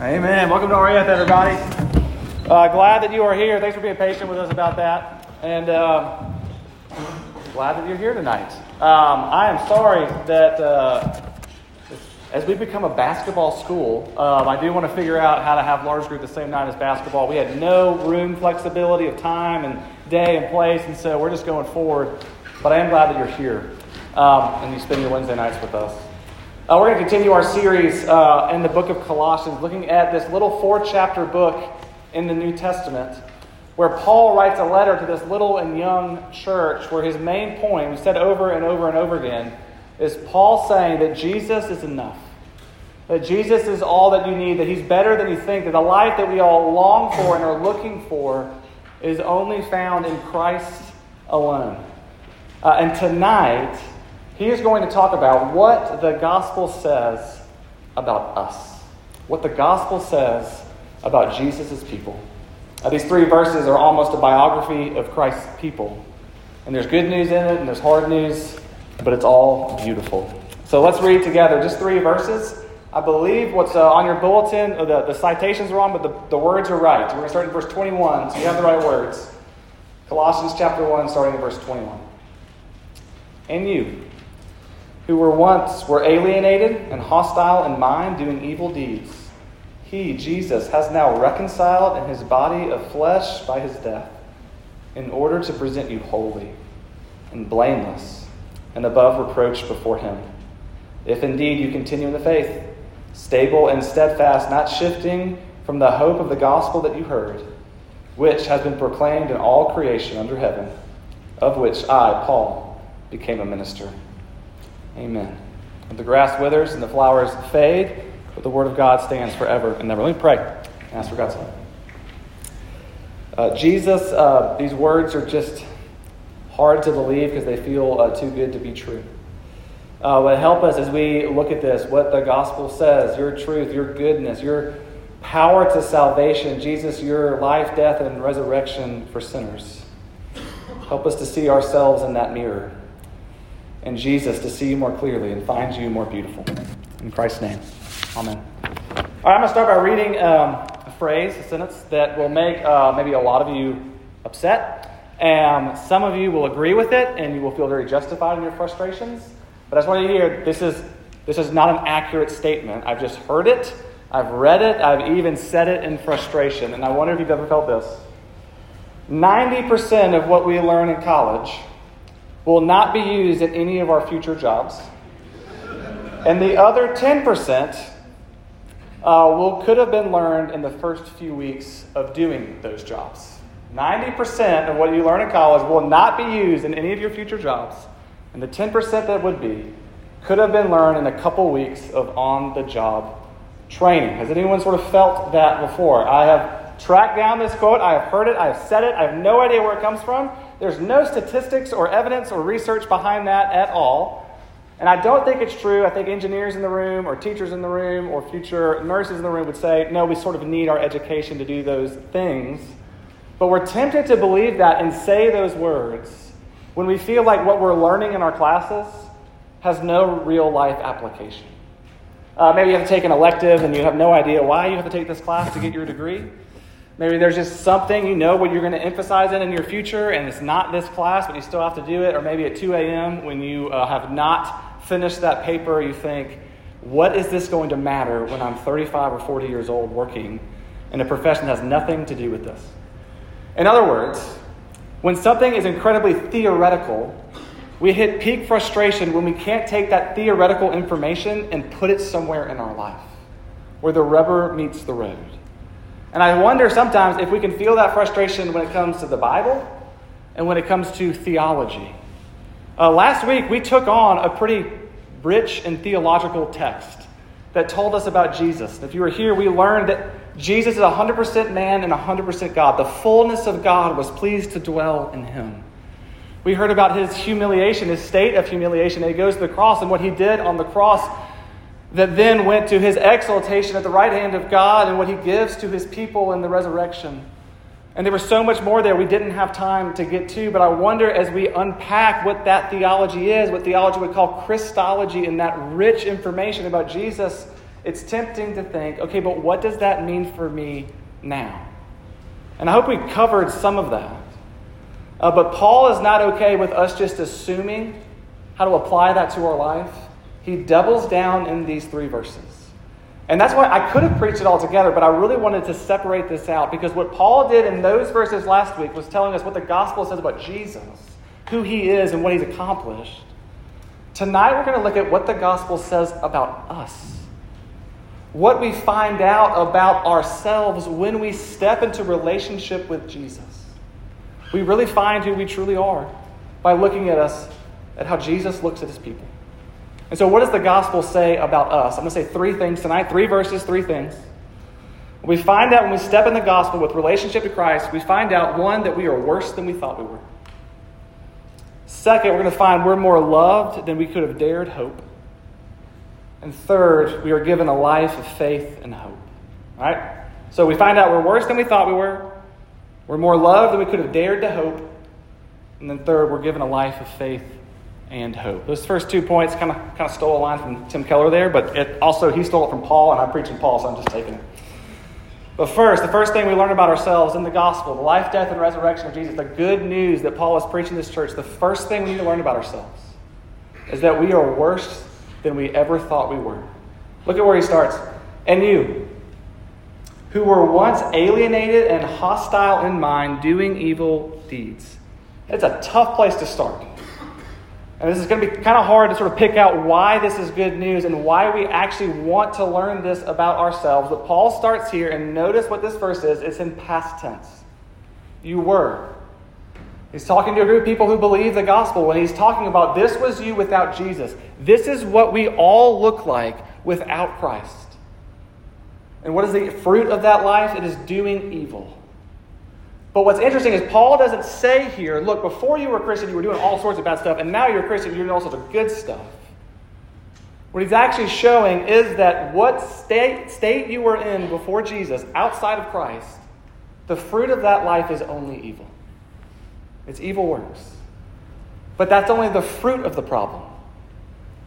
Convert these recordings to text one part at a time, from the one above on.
Amen. Welcome to RUF, everybody. Uh, glad that you are here. Thanks for being patient with us about that. And uh, glad that you're here tonight. Um, I am sorry that uh, as we become a basketball school, um, I do want to figure out how to have large group the same night as basketball. We had no room flexibility of time and day and place, and so we're just going forward. But I am glad that you're here um, and you spend your Wednesday nights with us. Uh, we're going to continue our series uh, in the book of Colossians, looking at this little four chapter book in the New Testament, where Paul writes a letter to this little and young church, where his main point, we said over and over and over again, is Paul saying that Jesus is enough. That Jesus is all that you need, that he's better than you think, that the life that we all long for and are looking for is only found in Christ alone. Uh, and tonight, he is going to talk about what the gospel says about us, what the gospel says about Jesus' people. Uh, these three verses are almost a biography of Christ's people. And there's good news in it, and there's hard news, but it's all beautiful. So let's read together just three verses. I believe what's uh, on your bulletin, the, the citations are wrong, but the, the words are right. We're going to start in verse 21, so you have the right words. Colossians chapter 1, starting in verse 21. And you, who were once were alienated and hostile in mind, doing evil deeds. He, Jesus, has now reconciled in his body of flesh by his death, in order to present you holy and blameless and above reproach before him. If indeed you continue in the faith, stable and steadfast, not shifting from the hope of the gospel that you heard, which has been proclaimed in all creation under heaven, of which I, Paul, became a minister. Amen. The grass withers and the flowers fade, but the word of God stands forever and never. Let me pray and ask for God's help. Uh, Jesus, uh, these words are just hard to believe because they feel uh, too good to be true. Uh, but help us as we look at this, what the gospel says, your truth, your goodness, your power to salvation, Jesus, your life, death, and resurrection for sinners. Help us to see ourselves in that mirror and Jesus to see you more clearly and find you more beautiful. In Christ's name, amen. All right, I'm going to start by reading um, a phrase, a sentence that will make uh, maybe a lot of you upset. And some of you will agree with it and you will feel very justified in your frustrations. But I just want you to hear this is, this is not an accurate statement. I've just heard it, I've read it, I've even said it in frustration. And I wonder if you've ever felt this. 90% of what we learn in college will not be used in any of our future jobs. And the other 10% uh, will, could have been learned in the first few weeks of doing those jobs. 90% of what you learn in college will not be used in any of your future jobs. And the 10% that would be could have been learned in a couple weeks of on the job training. Has anyone sort of felt that before? I have tracked down this quote, I have heard it, I have said it, I have no idea where it comes from. There's no statistics or evidence or research behind that at all. And I don't think it's true. I think engineers in the room, or teachers in the room, or future nurses in the room would say, no, we sort of need our education to do those things. But we're tempted to believe that and say those words when we feel like what we're learning in our classes has no real life application. Uh, maybe you have to take an elective and you have no idea why you have to take this class to get your degree. Maybe there's just something you know what you're going to emphasize in in your future, and it's not this class, but you still have to do it. Or maybe at 2 a.m., when you uh, have not finished that paper, you think, what is this going to matter when I'm 35 or 40 years old working in a profession that has nothing to do with this? In other words, when something is incredibly theoretical, we hit peak frustration when we can't take that theoretical information and put it somewhere in our life where the rubber meets the road. And I wonder sometimes if we can feel that frustration when it comes to the Bible and when it comes to theology. Uh, last week, we took on a pretty rich and theological text that told us about Jesus. If you were here, we learned that Jesus is 100% man and 100% God. The fullness of God was pleased to dwell in him. We heard about his humiliation, his state of humiliation. He goes to the cross and what he did on the cross that then went to his exaltation at the right hand of God and what he gives to his people in the resurrection. And there was so much more there we didn't have time to get to, but I wonder as we unpack what that theology is, what theology would call Christology, and that rich information about Jesus it's tempting to think, okay, but what does that mean for me now? And I hope we covered some of that. Uh, but Paul is not okay with us just assuming how to apply that to our life. He doubles down in these three verses. And that's why I could have preached it all together, but I really wanted to separate this out because what Paul did in those verses last week was telling us what the gospel says about Jesus, who he is, and what he's accomplished. Tonight, we're going to look at what the gospel says about us. What we find out about ourselves when we step into relationship with Jesus. We really find who we truly are by looking at us, at how Jesus looks at his people. And so, what does the gospel say about us? I'm going to say three things tonight three verses, three things. We find out when we step in the gospel with relationship to Christ, we find out one, that we are worse than we thought we were. Second, we're going to find we're more loved than we could have dared hope. And third, we are given a life of faith and hope. All right? So we find out we're worse than we thought we were. We're more loved than we could have dared to hope. And then third, we're given a life of faith and hope. Those first two points kind of kind of stole a line from Tim Keller there, but it also he stole it from Paul, and I'm preaching Paul, so I'm just taking it. But first, the first thing we learn about ourselves in the gospel, the life, death, and resurrection of Jesus, the good news that Paul is preaching this church, the first thing we need to learn about ourselves is that we are worse than we ever thought we were. Look at where he starts. And you, who were once alienated and hostile in mind, doing evil deeds. It's a tough place to start. And this is going to be kind of hard to sort of pick out why this is good news and why we actually want to learn this about ourselves. But Paul starts here, and notice what this verse is it's in past tense. You were. He's talking to a group of people who believe the gospel when he's talking about this was you without Jesus. This is what we all look like without Christ. And what is the fruit of that life? It is doing evil. But what's interesting is Paul doesn't say here, look, before you were a Christian, you were doing all sorts of bad stuff, and now you're a Christian, you're doing all sorts of good stuff. What he's actually showing is that what state, state you were in before Jesus, outside of Christ, the fruit of that life is only evil. It's evil works. But that's only the fruit of the problem.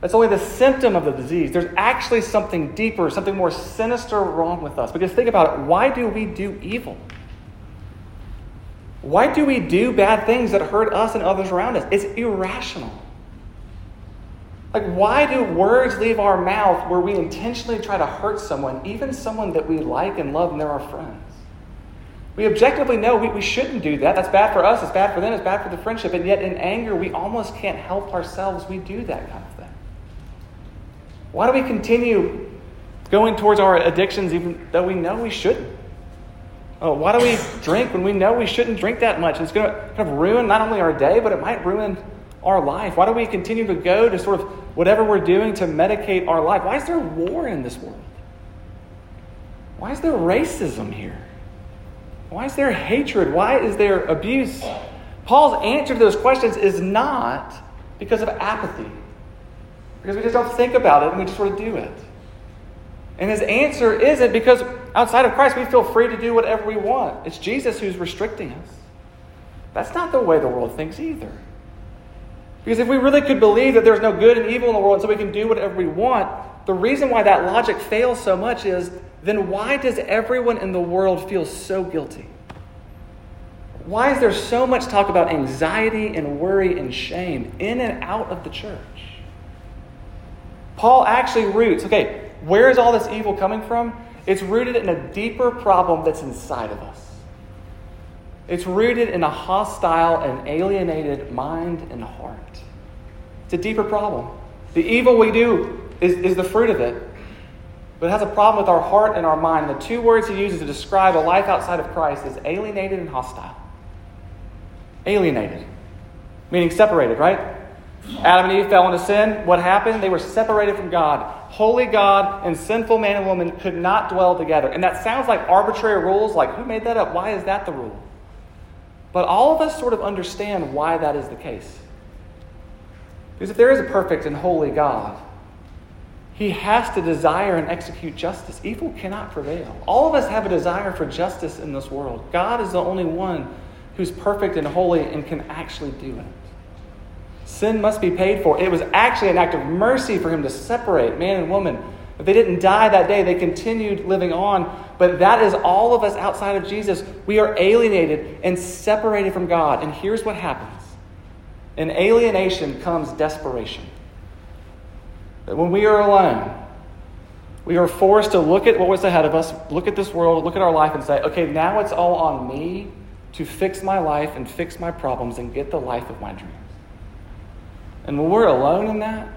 That's only the symptom of the disease. There's actually something deeper, something more sinister wrong with us. Because think about it why do we do evil? Why do we do bad things that hurt us and others around us? It's irrational. Like, why do words leave our mouth where we intentionally try to hurt someone, even someone that we like and love and they're our friends? We objectively know we, we shouldn't do that. That's bad for us, it's bad for them, it's bad for the friendship. And yet, in anger, we almost can't help ourselves. We do that kind of thing. Why do we continue going towards our addictions even though we know we shouldn't? Oh, why do we drink when we know we shouldn't drink that much? It's going to kind of ruin not only our day, but it might ruin our life. Why do we continue to go to sort of whatever we're doing to medicate our life? Why is there war in this world? Why is there racism here? Why is there hatred? Why is there abuse? Paul's answer to those questions is not because of apathy, because we just don't think about it and we just sort of do it. And his answer isn't because outside of Christ we feel free to do whatever we want. It's Jesus who's restricting us. That's not the way the world thinks either. Because if we really could believe that there's no good and evil in the world so we can do whatever we want, the reason why that logic fails so much is then why does everyone in the world feel so guilty? Why is there so much talk about anxiety and worry and shame in and out of the church? Paul actually roots, okay, where is all this evil coming from? It's rooted in a deeper problem that's inside of us. It's rooted in a hostile and alienated mind and heart. It's a deeper problem. The evil we do is, is the fruit of it, but it has a problem with our heart and our mind. The two words he uses to describe a life outside of Christ is alienated and hostile. Alienated, meaning separated, right? Adam and Eve fell into sin. What happened? They were separated from God. Holy God and sinful man and woman could not dwell together. And that sounds like arbitrary rules, like who made that up? Why is that the rule? But all of us sort of understand why that is the case. Because if there is a perfect and holy God, he has to desire and execute justice. Evil cannot prevail. All of us have a desire for justice in this world. God is the only one who's perfect and holy and can actually do it. Sin must be paid for. It was actually an act of mercy for him to separate man and woman. If they didn't die that day, they continued living on. But that is all of us outside of Jesus. We are alienated and separated from God. And here's what happens in alienation comes desperation. That when we are alone, we are forced to look at what was ahead of us, look at this world, look at our life, and say, okay, now it's all on me to fix my life and fix my problems and get the life of my dreams. And when we're alone in that,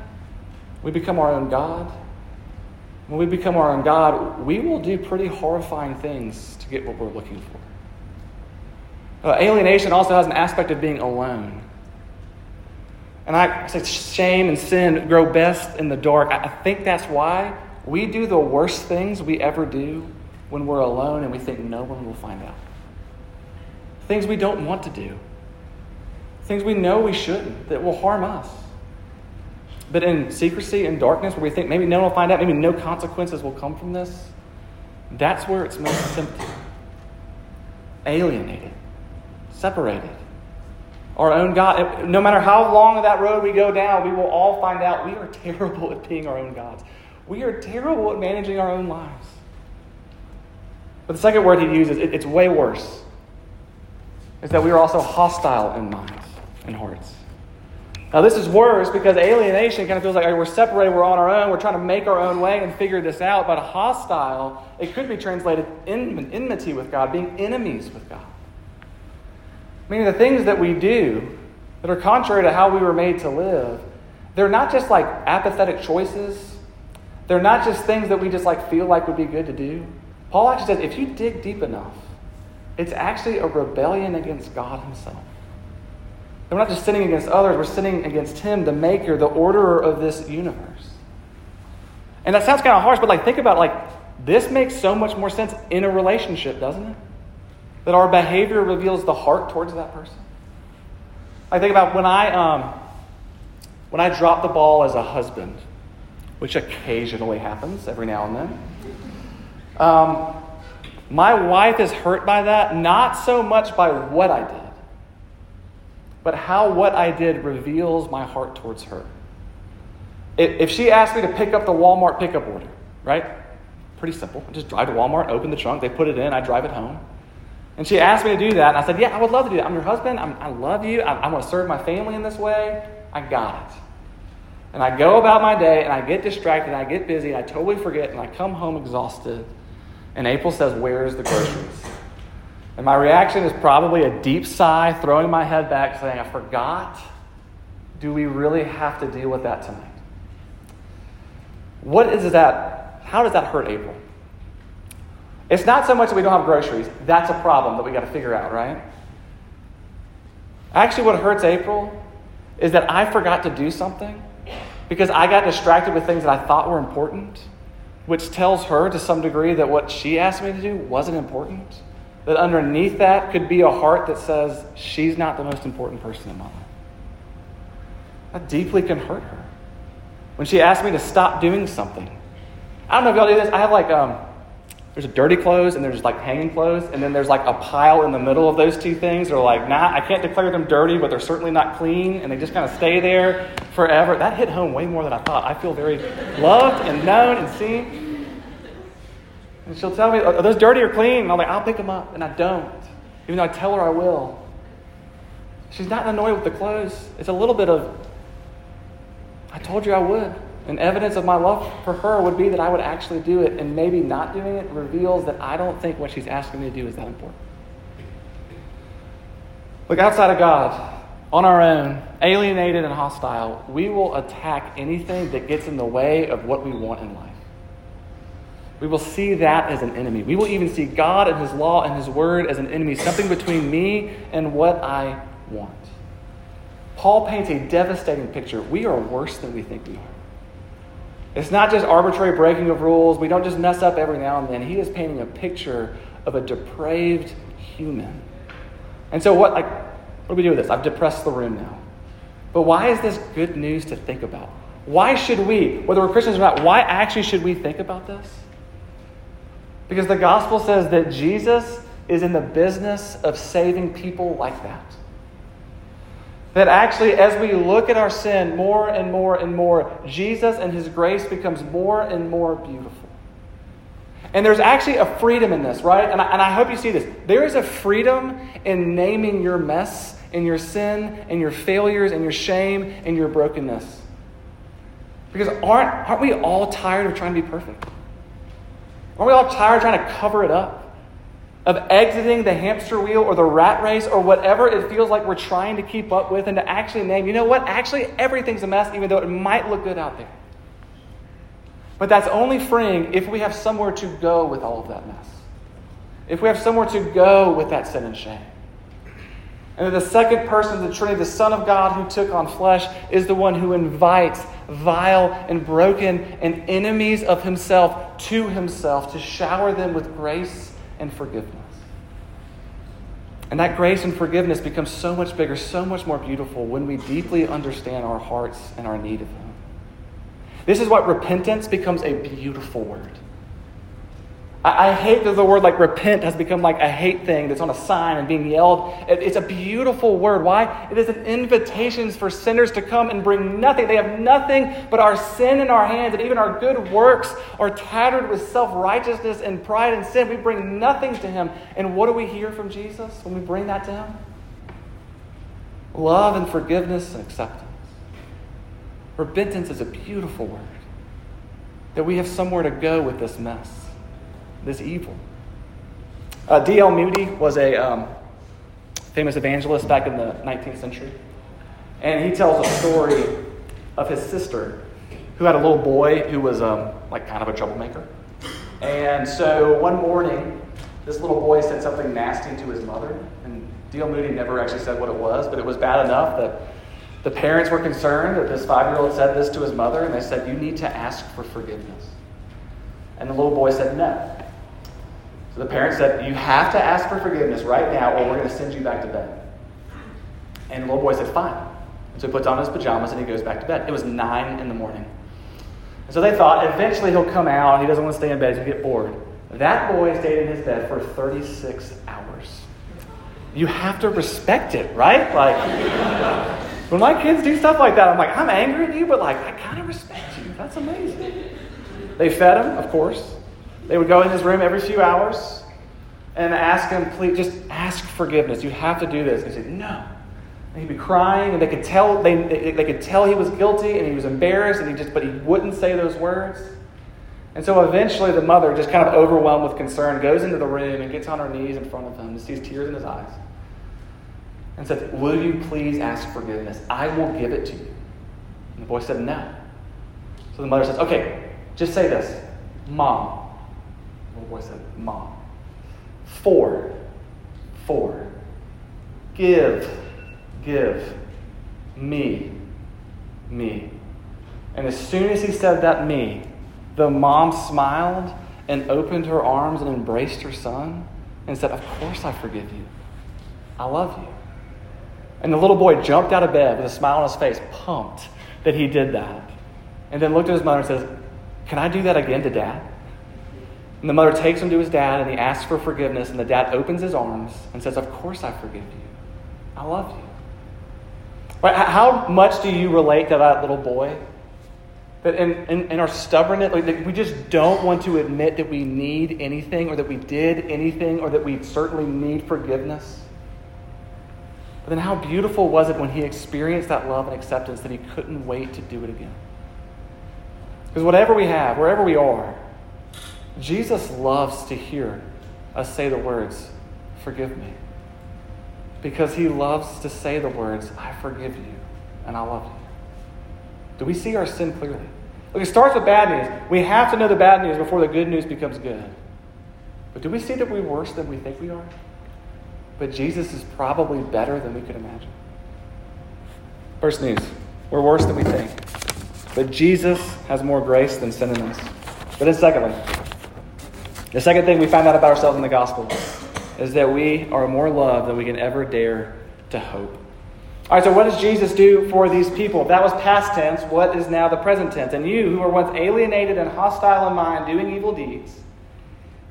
we become our own God. When we become our own God, we will do pretty horrifying things to get what we're looking for. Uh, alienation also has an aspect of being alone. And I say shame and sin grow best in the dark. I think that's why we do the worst things we ever do when we're alone and we think no one will find out. Things we don't want to do. Things we know we shouldn't that will harm us. But in secrecy and darkness, where we think maybe no one will find out, maybe no consequences will come from this, that's where it's most tempting. Alienated, separated. Our own God, no matter how long that road we go down, we will all find out we are terrible at being our own gods. We are terrible at managing our own lives. But the second word he uses, it, it's way worse, is that we are also hostile in minds and hearts. Now, this is worse because alienation kind of feels like we're separated, we're on our own, we're trying to make our own way and figure this out. But hostile, it could be translated in, enmity with God, being enemies with God. Meaning the things that we do that are contrary to how we were made to live, they're not just like apathetic choices. They're not just things that we just like feel like would be good to do. Paul actually says if you dig deep enough, it's actually a rebellion against God Himself. We're not just sinning against others, we're sinning against Him, the maker, the orderer of this universe. And that sounds kind of harsh, but like think about like this makes so much more sense in a relationship, doesn't it? That our behavior reveals the heart towards that person. I think about when I um, when I drop the ball as a husband, which occasionally happens every now and then. Um, my wife is hurt by that, not so much by what I did, but how what I did reveals my heart towards her. If she asked me to pick up the Walmart pickup order, right? Pretty simple. I just drive to Walmart, open the trunk, they put it in, I drive it home. And she asked me to do that, and I said, Yeah, I would love to do that. I'm your husband, I'm, i love you, I, I want to serve my family in this way. I got it. And I go about my day and I get distracted, and I get busy, and I totally forget, and I come home exhausted. And April says, Where's the groceries? And my reaction is probably a deep sigh, throwing my head back, saying, I forgot. Do we really have to deal with that tonight? What is that? How does that hurt April? It's not so much that we don't have groceries. That's a problem that we got to figure out, right? Actually, what hurts April is that I forgot to do something because I got distracted with things that I thought were important, which tells her to some degree that what she asked me to do wasn't important. That underneath that could be a heart that says, she's not the most important person in my life. That deeply can hurt her. When she asked me to stop doing something, I don't know if y'all do this. I have like, um, there's a dirty clothes and there's like hanging clothes, and then there's like a pile in the middle of those two things. They're like, nah, I can't declare them dirty, but they're certainly not clean, and they just kind of stay there forever. That hit home way more than I thought. I feel very loved and known and seen. And she'll tell me, are those dirty or clean? And I'm like, I'll pick them up, and I don't, even though I tell her I will. She's not annoyed with the clothes. It's a little bit of, I told you I would. And evidence of my love for her would be that I would actually do it, and maybe not doing it reveals that I don't think what she's asking me to do is that important. Look, outside of God, on our own, alienated and hostile, we will attack anything that gets in the way of what we want in life. We will see that as an enemy. We will even see God and His law and His word as an enemy, something between me and what I want. Paul paints a devastating picture. We are worse than we think we are. It's not just arbitrary breaking of rules. We don't just mess up every now and then. He is painting a picture of a depraved human. And so, what, like, what do we do with this? I've depressed the room now. But why is this good news to think about? Why should we, whether we're Christians or not, why actually should we think about this? Because the gospel says that Jesus is in the business of saving people like that. That actually, as we look at our sin more and more and more, Jesus and His grace becomes more and more beautiful. And there's actually a freedom in this, right? And I, and I hope you see this. There is a freedom in naming your mess and your sin and your failures and your shame and your brokenness. Because aren't, aren't we all tired of trying to be perfect? Aren't we all tired trying to cover it up? Of exiting the hamster wheel or the rat race or whatever it feels like we're trying to keep up with and to actually name, you know what? Actually, everything's a mess, even though it might look good out there. But that's only freeing if we have somewhere to go with all of that mess. If we have somewhere to go with that sin and shame. And the second person of the Trinity, the Son of God who took on flesh, is the one who invites vile and broken and enemies of himself to himself to shower them with grace and forgiveness. And that grace and forgiveness becomes so much bigger, so much more beautiful when we deeply understand our hearts and our need of Him. This is what repentance becomes a beautiful word. I, I hate that the word like repent has become like a hate thing that's on a sign and being yelled. It, it's a beautiful word. Why? It is an invitation for sinners to come and bring nothing. They have nothing but our sin in our hands, and even our good works are tattered with self righteousness and pride and sin. We bring nothing to Him. And what do we hear from Jesus when we bring that to Him? Love and forgiveness and acceptance. Repentance is a beautiful word. That we have somewhere to go with this mess, this evil. Uh, D.L. Moody was a um, famous evangelist back in the 19th century. And he tells a story of his sister who had a little boy who was um, like kind of a troublemaker. And so one morning, this little boy said something nasty to his mother. And D.L. Moody never actually said what it was, but it was bad enough that the parents were concerned that this five year old said this to his mother, and they said, You need to ask for forgiveness. And the little boy said, No. So the parents said, You have to ask for forgiveness right now, or we're going to send you back to bed. And the little boy said, Fine. And so he puts on his pajamas and he goes back to bed. It was nine in the morning. And so they thought eventually he'll come out. And he doesn't want to stay in bed. He'll get bored. That boy stayed in his bed for 36 hours. You have to respect it, right? Like, when my kids do stuff like that, I'm like, I'm angry at you, but like, I kind of respect you. That's amazing. They fed him, of course. They would go in his room every few hours and ask him, please, just ask forgiveness. You have to do this. And he said, no. And he'd be crying, and they could tell they, they, they could tell he was guilty, and he was embarrassed, and he just, but he wouldn't say those words. And so eventually, the mother, just kind of overwhelmed with concern, goes into the room and gets on her knees in front of him and sees tears in his eyes and said, Will you please ask forgiveness? I will give it to you. And the boy said, No. So the mother says, Okay, just say this Mom. Boy said, Mom. For, for, give, give, me, me. And as soon as he said that me, the mom smiled and opened her arms and embraced her son and said, Of course I forgive you. I love you. And the little boy jumped out of bed with a smile on his face, pumped that he did that. And then looked at his mother and says, Can I do that again to dad? And the mother takes him to his dad and he asks for forgiveness. And the dad opens his arms and says, Of course I forgive you. I love you. Right? How much do you relate to that little boy? That in, in, in our stubbornness, like, we just don't want to admit that we need anything or that we did anything or that we certainly need forgiveness. But then how beautiful was it when he experienced that love and acceptance that he couldn't wait to do it again? Because whatever we have, wherever we are, Jesus loves to hear us say the words, Forgive me. Because he loves to say the words, I forgive you and I love you. Do we see our sin clearly? Look, it starts with bad news. We have to know the bad news before the good news becomes good. But do we see that we're worse than we think we are? But Jesus is probably better than we could imagine. First news we're worse than we think. But Jesus has more grace than sin in us. But then, secondly, the second thing we find out about ourselves in the gospel is that we are more loved than we can ever dare to hope. All right, so what does Jesus do for these people? If that was past tense, what is now the present tense? And you, who were once alienated and hostile in mind, doing evil deeds,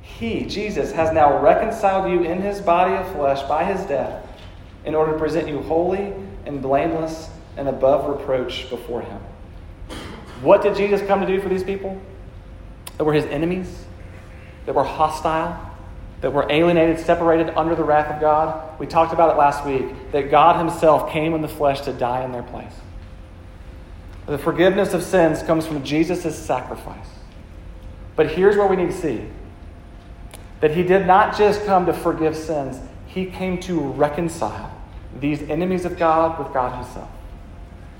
he, Jesus, has now reconciled you in his body of flesh by his death in order to present you holy and blameless and above reproach before him. What did Jesus come to do for these people? That were his enemies, that were hostile, that were alienated, separated under the wrath of God. We talked about it last week that God himself came in the flesh to die in their place. The forgiveness of sins comes from Jesus' sacrifice. But here's what we need to see that he did not just come to forgive sins, he came to reconcile these enemies of God with God himself.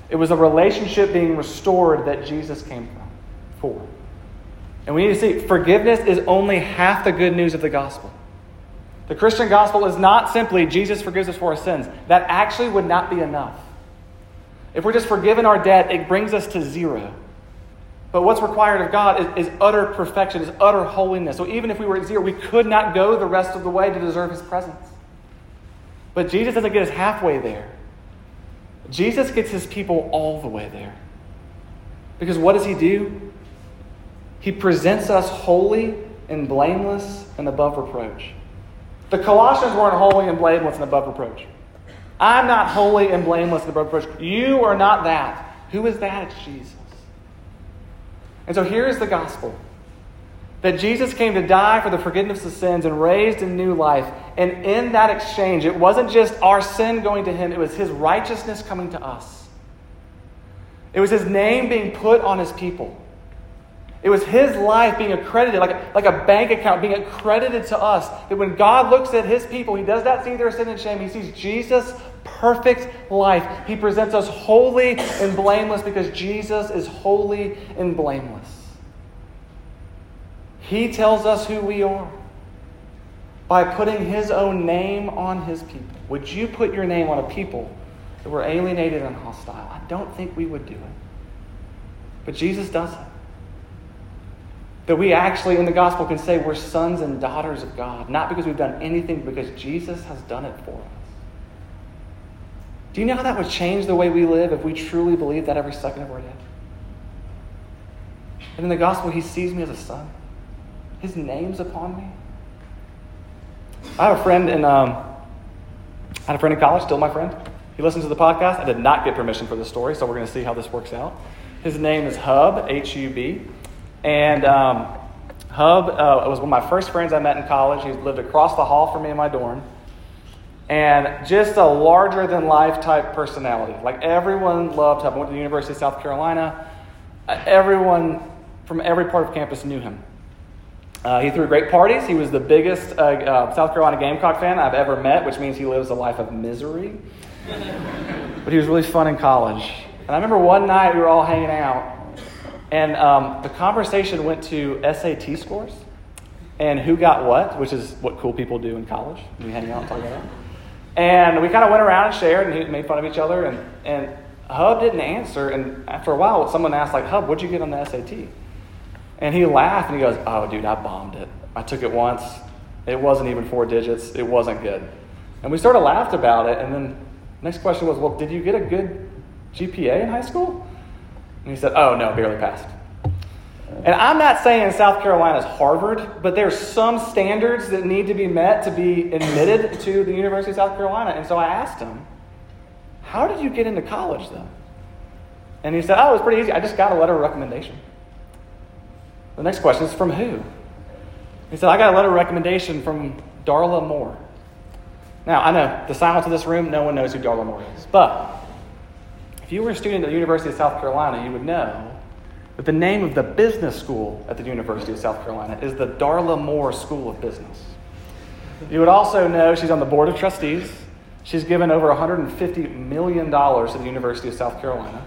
It was a relationship being restored that Jesus came for. And we need to see forgiveness is only half the good news of the gospel. The Christian gospel is not simply Jesus forgives us for our sins. That actually would not be enough. If we're just forgiven our debt, it brings us to zero. But what's required of God is, is, utter perfection, is utter holiness. So even if we were at zero, we could not go the rest of the way to deserve his presence. But Jesus doesn't get us halfway there. Jesus gets his people all the way there. Because what does he do? He presents us holy and blameless and above reproach. The Colossians weren't holy and blameless and above reproach. I'm not holy and blameless and above reproach. You are not that. Who is that? It's Jesus. And so here's the gospel that Jesus came to die for the forgiveness of sins and raised in new life. And in that exchange, it wasn't just our sin going to him, it was his righteousness coming to us. It was his name being put on his people. It was his life being accredited, like a, like a bank account being accredited to us. That when God looks at his people, he does not see their sin and shame. He sees Jesus' perfect life. He presents us holy and blameless because Jesus is holy and blameless. He tells us who we are by putting his own name on his people. Would you put your name on a people that were alienated and hostile? I don't think we would do it. But Jesus does it. That we actually, in the gospel, can say we're sons and daughters of God, not because we've done anything, but because Jesus has done it for us. Do you know how that would change the way we live if we truly believe that every second of our day? And in the gospel, he sees me as a son. His name's upon me. I have a friend in, um, I had a friend in college, still my friend. He listens to the podcast. I did not get permission for this story, so we're going to see how this works out. His name is Hub, H U B. And um, Hub uh, was one of my first friends I met in college. He lived across the hall from me in my dorm. And just a larger than life type personality. Like everyone loved Hub. I went to the University of South Carolina. Uh, everyone from every part of campus knew him. Uh, he threw great parties. He was the biggest uh, uh, South Carolina Gamecock fan I've ever met, which means he lives a life of misery. but he was really fun in college. And I remember one night we were all hanging out, and um, the conversation went to SAT scores and who got what, which is what cool people do in college. We hang out and talk about. And we kind of went around and shared and made fun of each other. And, and Hub didn't answer. And after a while, someone asked, like, Hub, what'd you get on the SAT? And he laughed and he goes, Oh, dude, I bombed it. I took it once. It wasn't even four digits. It wasn't good. And we sort of laughed about it. And then next question was, Well, did you get a good GPA in high school? And he said, Oh, no, barely passed. And I'm not saying South Carolina's Harvard, but there's some standards that need to be met to be admitted to the University of South Carolina. And so I asked him, How did you get into college, though? And he said, Oh, it was pretty easy. I just got a letter of recommendation. The next question is from who? He said, I got a letter of recommendation from Darla Moore. Now, I know the silence of this room, no one knows who Darla Moore is. But if you were a student at the University of South Carolina, you would know that the name of the business school at the University of South Carolina is the Darla Moore School of Business. You would also know she's on the Board of Trustees. She's given over $150 million to the University of South Carolina.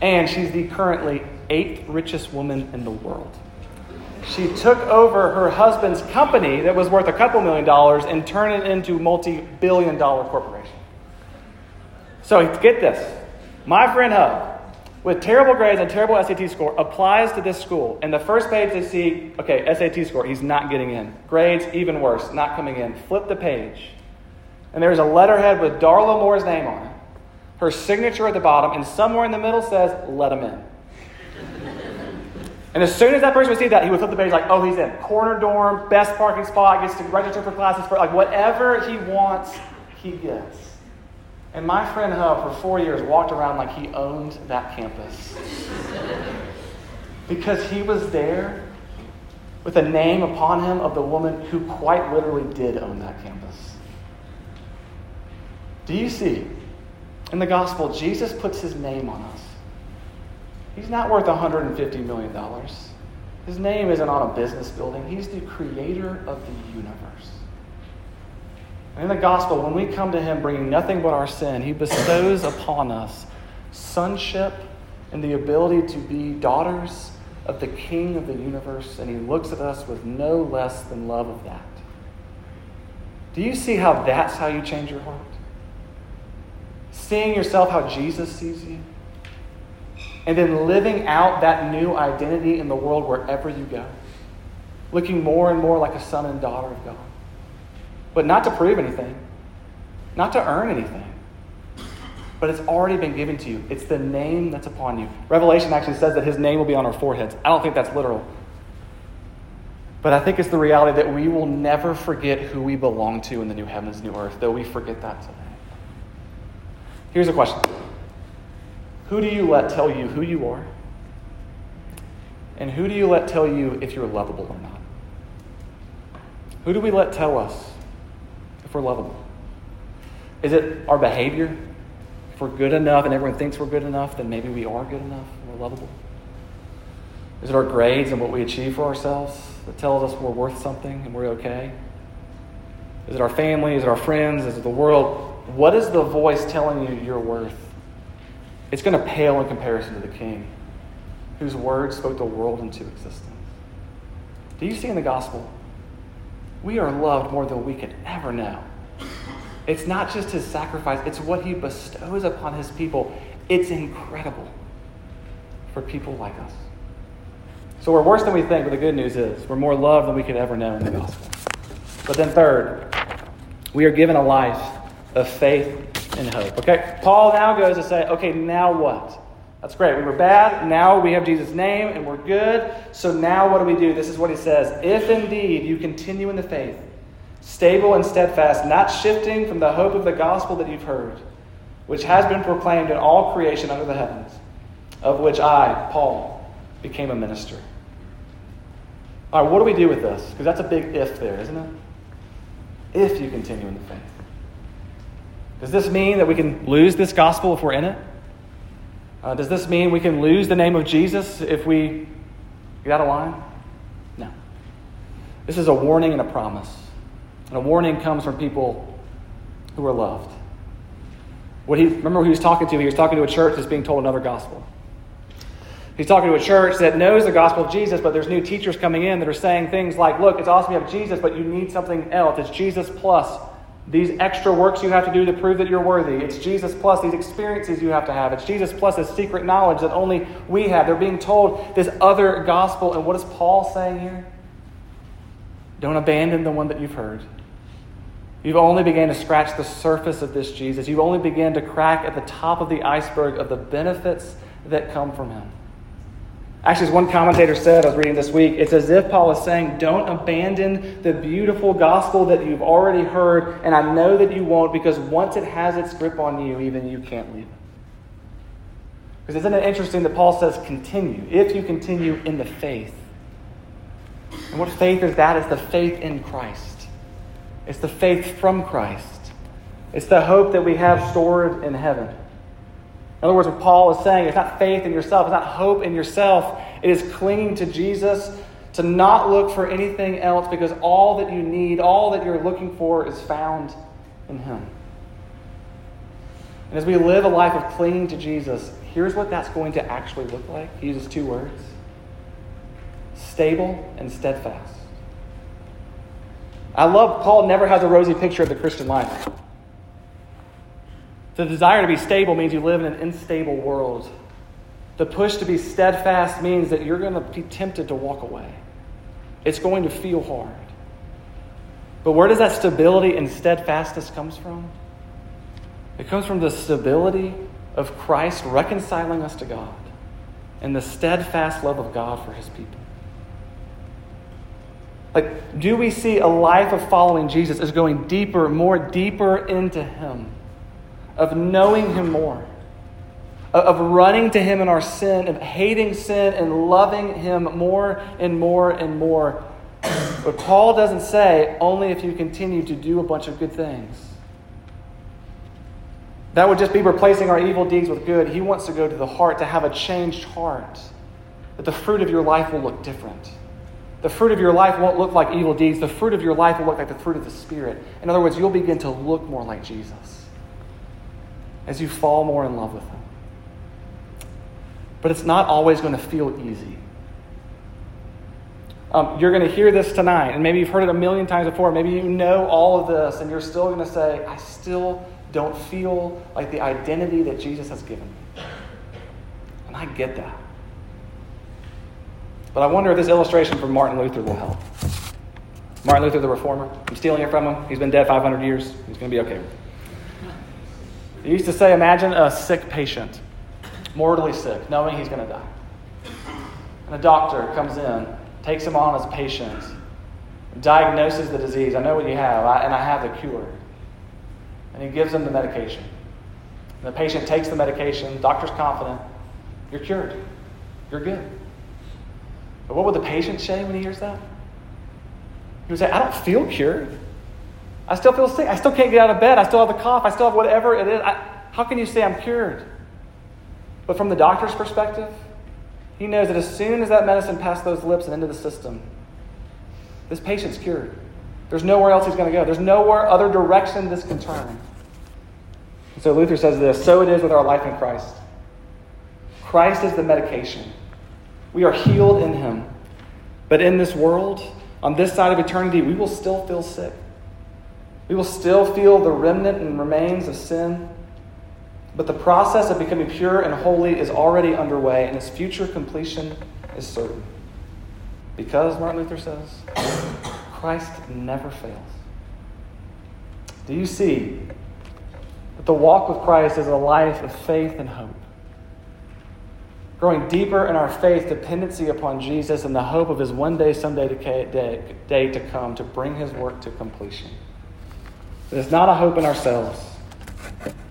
And she's the currently eighth richest woman in the world. She took over her husband's company that was worth a couple million dollars and turned it into a multi billion dollar corporation. So get this my friend Hub, with terrible grades and terrible SAT score, applies to this school. And the first page they see, okay, SAT score, he's not getting in. Grades, even worse, not coming in. Flip the page. And there's a letterhead with Darla Moore's name on it, her signature at the bottom, and somewhere in the middle says, let him in. And as soon as that person would see that, he would flip the page like, oh, he's in. Corner dorm, best parking spot, gets to register for classes, for like whatever he wants, he gets. And my friend Hub, for four years, walked around like he owned that campus. because he was there with a name upon him of the woman who quite literally did own that campus. Do you see? In the gospel, Jesus puts his name on us. He's not worth $150 million. His name isn't on a business building, he's the creator of the universe. In the gospel, when we come to him bringing nothing but our sin, he bestows upon us sonship and the ability to be daughters of the King of the universe, and he looks at us with no less than love of that. Do you see how that's how you change your heart? Seeing yourself how Jesus sees you, and then living out that new identity in the world wherever you go, looking more and more like a son and daughter of God. But not to prove anything, not to earn anything but it's already been given to you. It's the name that's upon you. Revelation actually says that his name will be on our foreheads. I don't think that's literal. But I think it's the reality that we will never forget who we belong to in the new heavens, new earth, though we forget that today. Here's a question Who do you let tell you who you are? And who do you let tell you if you're lovable or not? Who do we let tell us if we're lovable? Is it our behavior? if we're good enough and everyone thinks we're good enough, then maybe we are good enough and we're lovable? Is it our grades and what we achieve for ourselves that tells us we're worth something and we're okay? Is it our family? Is it our friends? Is it the world? What is the voice telling you you're worth? It's going to pale in comparison to the King, whose words spoke the world into existence. Do you see in the gospel? We are loved more than we could ever know. It's not just his sacrifice, it's what he bestows upon his people. It's incredible for people like us. So we're worse than we think, but the good news is we're more loved than we could ever know in the gospel. But then, third, we are given a life of faith and hope. Okay, Paul now goes to say, okay, now what? That's great. We were bad. Now we have Jesus' name and we're good. So now what do we do? This is what he says. If indeed you continue in the faith, stable and steadfast, not shifting from the hope of the gospel that you've heard, which has been proclaimed in all creation under the heavens, of which I, Paul, became a minister. All right, what do we do with this? Because that's a big if there, isn't it? If you continue in the faith. Does this mean that we can lose this gospel if we're in it? Uh, does this mean we can lose the name of Jesus if we get out of line? No. This is a warning and a promise. And a warning comes from people who are loved. What he, remember he was talking to? He was talking to a church that's being told another gospel. He's talking to a church that knows the gospel of Jesus, but there's new teachers coming in that are saying things like, look, it's awesome you have Jesus, but you need something else. It's Jesus plus these extra works you have to do to prove that you're worthy. It's Jesus plus these experiences you have to have. It's Jesus plus this secret knowledge that only we have. They're being told this other gospel. And what is Paul saying here? Don't abandon the one that you've heard. You've only began to scratch the surface of this Jesus. You've only began to crack at the top of the iceberg of the benefits that come from him. Actually, as one commentator said, I was reading this week, it's as if Paul is saying, Don't abandon the beautiful gospel that you've already heard, and I know that you won't because once it has its grip on you, even you can't leave it. Because isn't it interesting that Paul says, Continue, if you continue in the faith. And what faith is that? It's the faith in Christ. It's the faith from Christ. It's the hope that we have stored in heaven. In other words, what Paul is saying, it's not faith in yourself, it's not hope in yourself. It is clinging to Jesus to not look for anything else because all that you need, all that you're looking for, is found in Him. And as we live a life of clinging to Jesus, here's what that's going to actually look like. He uses two words stable and steadfast. I love Paul never has a rosy picture of the Christian life. The desire to be stable means you live in an unstable world. The push to be steadfast means that you're going to be tempted to walk away. It's going to feel hard. But where does that stability and steadfastness comes from? It comes from the stability of Christ reconciling us to God and the steadfast love of God for his people. Like, do we see a life of following Jesus as going deeper, more deeper into Him? Of knowing Him more, of running to Him in our sin, of hating sin and loving Him more and more and more. But Paul doesn't say only if you continue to do a bunch of good things. That would just be replacing our evil deeds with good. He wants to go to the heart, to have a changed heart, that the fruit of your life will look different. The fruit of your life won't look like evil deeds. The fruit of your life will look like the fruit of the Spirit. In other words, you'll begin to look more like Jesus as you fall more in love with Him. But it's not always going to feel easy. Um, you're going to hear this tonight, and maybe you've heard it a million times before. Maybe you know all of this, and you're still going to say, I still don't feel like the identity that Jesus has given me. And I get that. But I wonder if this illustration from Martin Luther will help. Martin Luther, the reformer. I'm stealing it from him. He's been dead 500 years. He's going to be okay. He used to say, Imagine a sick patient, mortally sick, knowing he's going to die. And a doctor comes in, takes him on as a patient, diagnoses the disease. I know what you have, and I have the cure. And he gives him the medication. And the patient takes the medication, doctor's confident, you're cured. You're good. But what would the patient say when he hears that? He would say, I don't feel cured. I still feel sick. I still can't get out of bed. I still have the cough. I still have whatever it is. I, how can you say I'm cured? But from the doctor's perspective, he knows that as soon as that medicine passed those lips and into the system, this patient's cured. There's nowhere else he's going to go. There's nowhere other direction this can turn. so Luther says this so it is with our life in Christ. Christ is the medication. We are healed in Him. But in this world, on this side of eternity, we will still feel sick. We will still feel the remnant and remains of sin. But the process of becoming pure and holy is already underway, and its future completion is certain. Because, Martin Luther says, Christ never fails. Do you see that the walk with Christ is a life of faith and hope? growing deeper in our faith, dependency upon Jesus, and the hope of his one day, someday day, to come to bring his work to completion. It is not a hope in ourselves.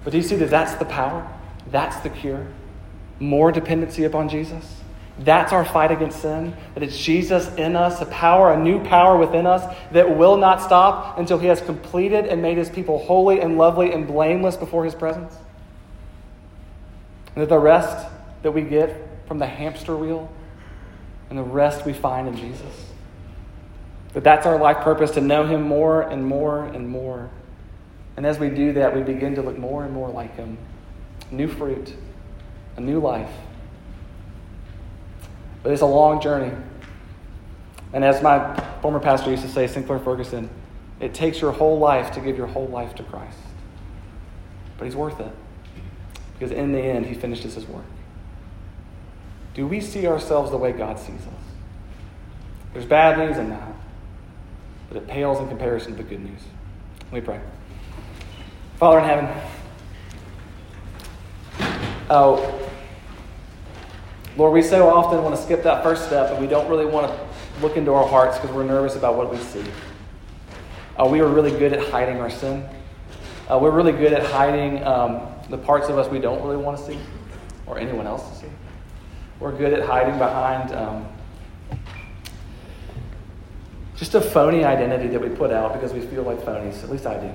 But do you see that that's the power? That's the cure? More dependency upon Jesus? That's our fight against sin. That it's Jesus in us, a power, a new power within us that will not stop until he has completed and made his people holy and lovely and blameless before his presence. And that the rest that we get from the hamster wheel and the rest we find in Jesus. That that's our life purpose to know him more and more and more. And as we do that, we begin to look more and more like him. New fruit, a new life. But it's a long journey. And as my former pastor used to say, Sinclair Ferguson, it takes your whole life to give your whole life to Christ. But he's worth it. Because in the end, he finishes his work. Do we see ourselves the way God sees us? There's bad news in that, but it pales in comparison to the good news. Me pray. Father in heaven, oh, Lord, we so often want to skip that first step, but we don't really want to look into our hearts because we're nervous about what we see. Uh, we are really good at hiding our sin. Uh, we're really good at hiding um, the parts of us we don't really want to see or anyone else to see. We're good at hiding behind um, just a phony identity that we put out because we feel like phonies. At least I do.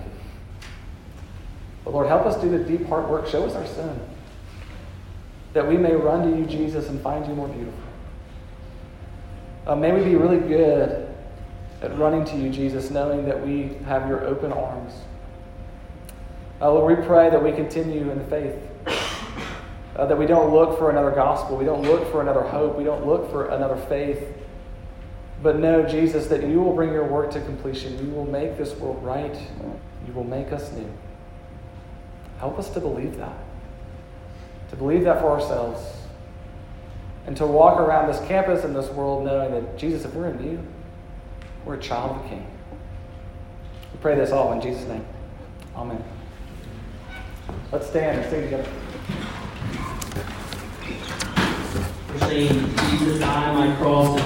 But Lord, help us do the deep heart work. Show us our sin. That we may run to you, Jesus, and find you more beautiful. Uh, may we be really good at running to you, Jesus, knowing that we have your open arms. Uh, Lord, we pray that we continue in the faith. Uh, that we don't look for another gospel. We don't look for another hope. We don't look for another faith. But know, Jesus, that you will bring your work to completion. You will make this world right. You will make us new. Help us to believe that. To believe that for ourselves. And to walk around this campus and this world knowing that, Jesus, if we're in you, we're a child of the King. We pray this all in Jesus' name. Amen. Let's stand and sing together. We're saying, Jesus, I my cross